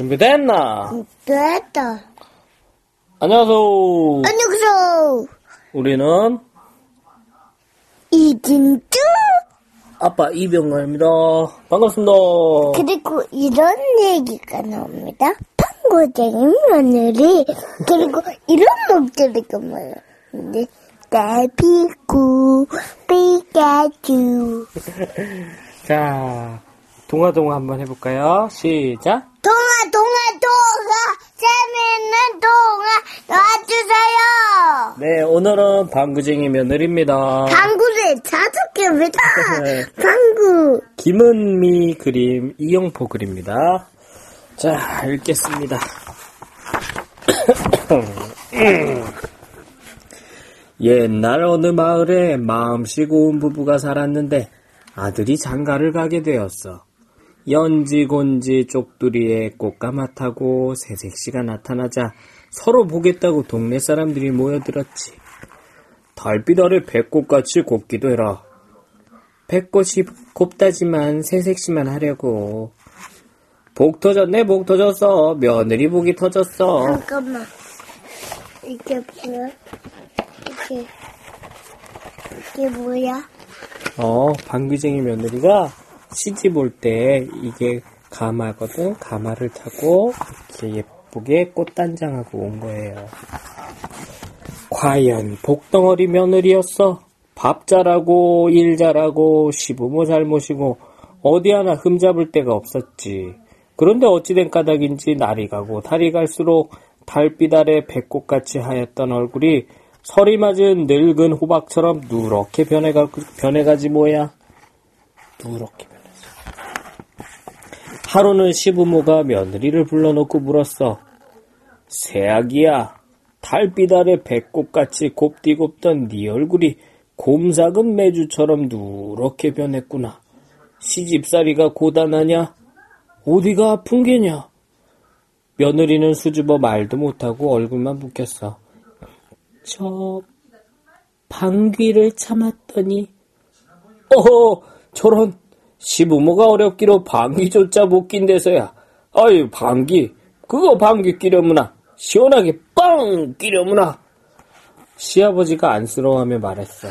준비됐나? 됐다. 안녕하세요. 안녕하세요. 우리는 이진주. 아빠 이병관입니다. 반갑습니다. 그리고 이런 얘기가 나옵니다. 방구쟁이 며느리. 그리고 이런 목소리가 나오는데 나비구 피카츄. 자, 동화동화 한번 해볼까요? 시작. 동아 동아 동아 재밌는 동아 놔주세요. 네, 오늘은 방구쟁이 며느리입니다. 방구를 다섯 개입니다. 네. 방구. 김은미 그림, 이영포 그립니다. 자, 읽겠습니다. 옛날 어느 마을에 마음씨 고운 부부가 살았는데 아들이 장가를 가게 되었어. 연지곤지 쪽두리에 꽃가마 타고 새색시가 나타나자 서로 보겠다고 동네 사람들이 모여들었지. 달빛 아래 배꽃같이 곱기도 해라. 배꽃이 곱다지만 새색시만 하려고. 복 터졌네, 복 터졌어. 며느리 복이 터졌어. 잠깐만. 이게 뭐야? 이게 이게 뭐야? 어, 방귀쟁이 며느리가 시집 올 때 이게 가마거든. 가마를 타고 이렇게 예쁘게 꽃단장하고 온 거예요. 과연 복덩어리 며느리였어. 밥 잘하고 일 잘하고 시부모 잘 모시고 어디 하나 흠잡을 데가 없었지. 그런데 어찌된 까닭인지 날이 가고 달이 갈수록 달빛 아래 배꽃같이 하였던 얼굴이 설이 맞은 늙은 호박처럼 누렇게 변해가, 변해가지 뭐야. 누렇게. 하루는 시부모가 며느리를 불러놓고 물었어. 새아기야, 달빛 아래 배꽃같이 곱디곱던 네 얼굴이 곰삭은 매주처럼 누렇게 변했구나. 시집살이가 고단하냐? 어디가 아픈 게냐? 며느리는 수줍어 말도 못하고 얼굴만 붓겠어. 저 방귀를 참았더니 어허 저런 시부모가 어렵기로 방귀조차 못 낀대서야. 아유 방귀. 그거 방귀 끼려무나. 시원하게 빵 끼려무나. 시아버지가 안쓰러워하며 말했어.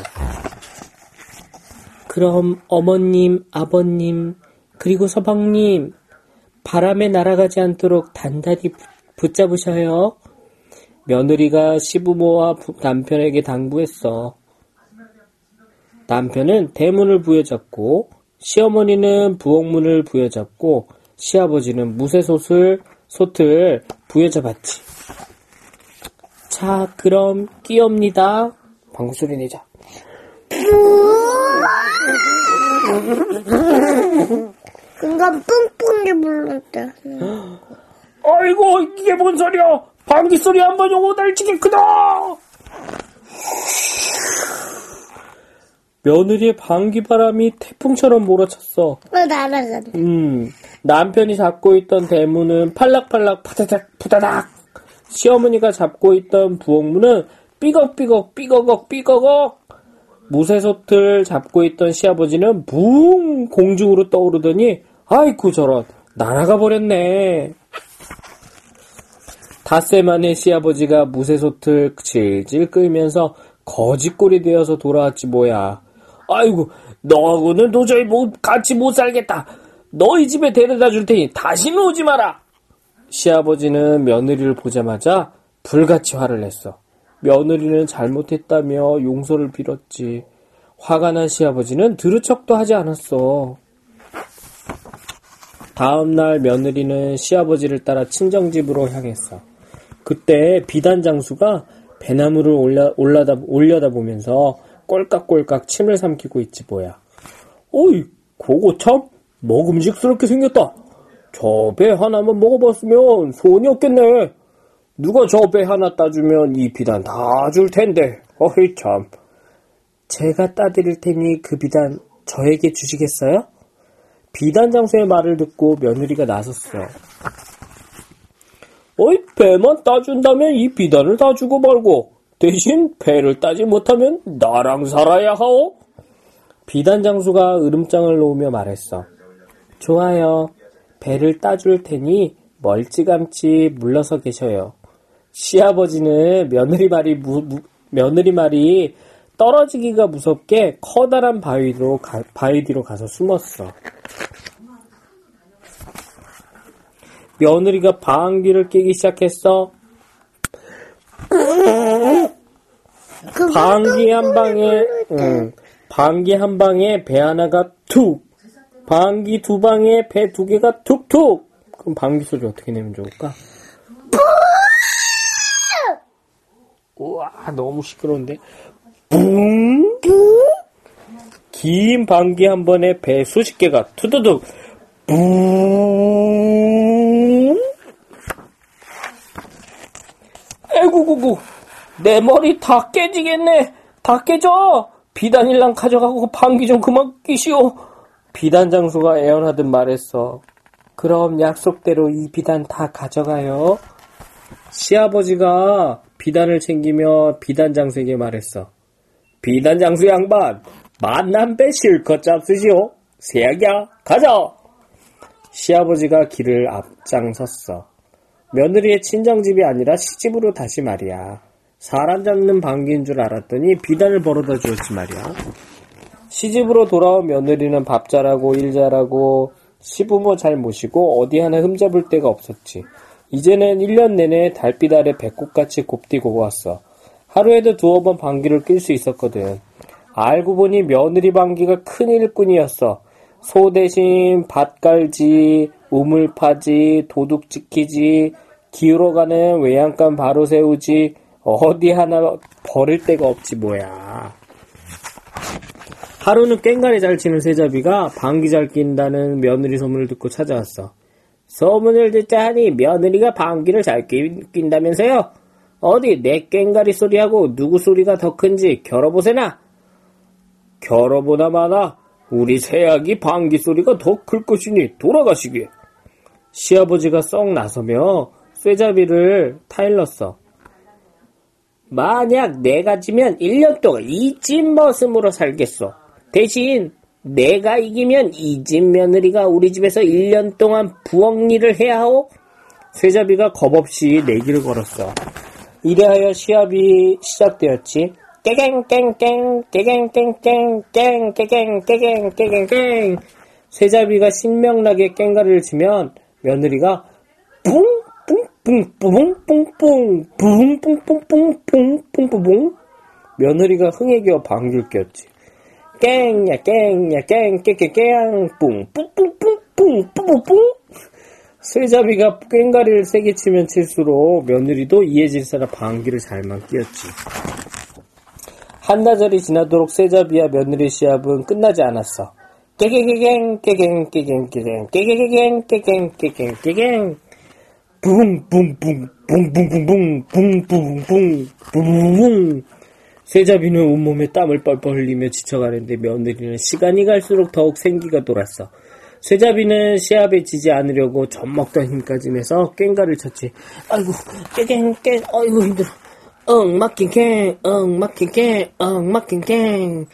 그럼 어머님 아버님 그리고 서방님 바람에 날아가지 않도록 단단히 붙잡으셔요. 며느리가 시부모와 남편에게 당부했어. 남편은 대문을 부여잡고 시어머니는 부엌문을 부여잡고 시아버지는 무쇠솥을 솥을 부여잡았지. 자, 그럼 끼옵니다. 방구 소리 내자. 그건 뿡뿡이 불렀다. 아이고 이게 뭔 소리야? 방귀 소리 한번 오고 날치기 크다. 며느리의 방귀 바람이 태풍처럼 몰아쳤어. 어, 날아간다. 음, 남편이 잡고 있던 대문은 팔락팔락 파다닥 푸다닥. 시어머니가 잡고 있던 부엌문은 삐걱삐걱 삐걱걱 삐걱걱. 무쇠솥을 잡고 있던 시아버지는 붕 공중으로 떠오르더니 아이쿠 저런 날아가 버렸네. 닷새 만에 시아버지가 무쇠솥을 질질 끌면서 거짓골이 되어서 돌아왔지 뭐야. 아이고 너하고는 도저히 못, 같이 못 살겠다. 너희 집에 데려다 줄 테니 다시는 오지 마라. 시아버지는 며느리를 보자마자 불같이 화를 냈어. 며느리는 잘못했다며 용서를 빌었지. 화가 난 시아버지는 들은 척도 하지 않았어. 다음 날 며느리는 시아버지를 따라 친정집으로 향했어. 그때 비단 장수가 배나무를 올라, 올라다, 올려다 보면서 꼴깍꼴깍 침을 삼키고 있지 뭐야. 어이, 그거 참 먹음직스럽게 생겼다. 저 배 하나만 먹어봤으면 소원이 없겠네. 누가 저 배 하나 따주면 이 비단 다 줄 텐데. 어이 참. 제가 따드릴 테니 그 비단 저에게 주시겠어요? 비단 장수의 말을 듣고 며느리가 나섰어. 어이 배만 따준다면 이 비단을 다 주고 말고 대신 배를 따지 못하면 나랑 살아야 하오. 비단 장수가 으름장을 놓으며 말했어. 좋아요. 배를 따줄 테니 멀찌감치 물러서 계셔요. 시아버지는 며느리 말이 무, 무- 며느리 말이 떨어지기가 무섭게 커다란 바위 뒤로 가, 바위 뒤로 가서 숨었어. 며느리가 방귀를 끼기 시작했어. 그 방귀 한 방에, 응, 방귀 한 방에 배 하나가 툭, 방귀 두 방에 배 두 개가 툭툭. 그럼 방귀 소리 어떻게 내면 좋을까? 우와, 너무 시끄러운데. 붕, 긴 방귀 한 번에 배 수십 개가 투두둑. 붕. 에구구구. 내 머리 다 깨지겠네. 다 깨져. 비단일랑 가져가고 방귀 좀 그만 끼시오. 비단 장수가 애원하듯 말했어. 그럼 약속대로 이 비단 다 가져가요. 시아버지가 비단을 챙기며 비단 장수에게 말했어. 비단 장수 양반, 만난 배 실컷 잡수시오. 새야기야, 가자. 시아버지가 길을 앞장섰어. 며느리의 친정집이 아니라 시집으로 다시 말이야. 사람 잡는 방귀인 줄 알았더니 비단을 벌어다 주었지 말이야. 시집으로 돌아온 며느리는 밥 잘하고 일 잘하고 시부모 잘 모시고 어디 하나 흠잡을 데가 없었지. 이제는 1년 내내 달빛 아래 배꼽같이 곱디고 왔어. 하루에도 두어 번 방귀를 낄 수 있었거든. 알고 보니 며느리 방귀가 큰 일꾼이었어. 소 대신 밭 갈지, 우물 파지, 도둑 지키지, 기울어가는 외양간 바로 세우지, 어디 하나 버릴 데가 없지 뭐야. 하루는 깽가리 잘 치는 세자비가 방귀 잘 낀다는 며느리 소문을 듣고 찾아왔어. 소문을 듣자 하니 며느리가 방귀를 잘 낀, 낀다면서요? 어디 내 깽가리 소리하고 누구 소리가 더 큰지 겨뤄보세나? 겨뤄보나 마나 우리 새아기 방귀 소리가 더 클 것이니 돌아가시게. 시아버지가 썩 나서며 쇠잡이를 타일렀어. 만약 내가 지면 1년 동안 이집 머슴으로 살겠어. 대신 내가 이기면 이 집 며느리가 우리 집에서 1년 동안 부엌 일을 해야 하오. 쇠잡이가 겁없이 내기를 걸었어. 이래하여 시합이 시작되었지. 깽 깨갱 깨갱 깨갱깽 쇠잡이가 신명나게 깽가리를 치면 며느리가 뿡 뿡뿡뿡뿡뿡뿡 뿡뿡뿡뿡뿡뿡뿡 며느리가 흥에 겨워 방귀를 꼈지. 깽야 깽야 깽 깨깨깽 뿡뿡뿡뿡뿡뿡뿡 쇠잡이가 깽가리를 세게 치면 칠수록 며느리도 이해질사라 방귀를 잘만 끼었지. 한나절이 지나도록 쇠잡이와 며느리 시합은 끝나지 않았어. 깨갱깨갱 깨갱 깨갱 깨갱 깨갱 깨갱 깨갱 깨갱 붕붕붕 붕붕붕붕 붕붕붕 붕붕붕 쇠잡이는 온몸에 땀을 뻘뻘 흘리며 지쳐가는데 며느리는 시간이 갈수록 더욱 생기가 돌았어. 쇠잡이는 시합에 지지 않으려고 젖먹던 힘까지 내서 깽가를 쳤지. 아이고 깨갱 깨 아이고 힘들어. 막힌 깽.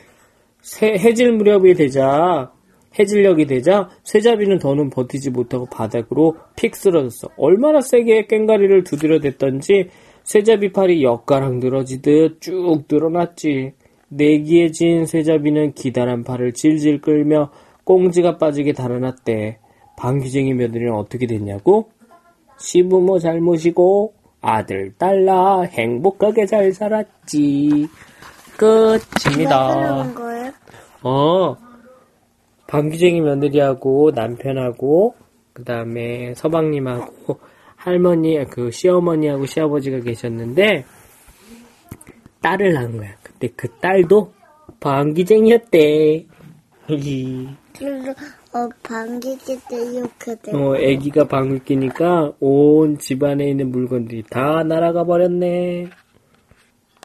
새, 해질 무렵이 되자 해질녘이 되자 쇠잡이는 더는 버티지 못하고 바닥으로 픽 쓰러졌어. 얼마나 세게 깽가리를 두드려댔던지 쇠잡이 팔이 엿가락 늘어지듯 쭉 늘어났지. 내기해진 쇠잡이는 기다란 팔을 질질 끌며 꽁지가 빠지게 달아났대. 방귀쟁이 며느리는 어떻게 됐냐고? 시부모 잘 모시고 아들 딸라 행복하게 잘 살았지. 끝입니다. 그런 거예요? 어, 방귀쟁이 며느리하고 남편하고 그 다음에 서방님하고 할머니 그 시어머니하고 시아버지가 계셨는데 딸을 낳은 거야. 근데 그 딸도 방귀쟁이였대. 그래서 어 방귀 낄때 돼. 어, 아기가 방귀 끼니까 온 집안에 있는 물건들이 다 날아가 버렸네.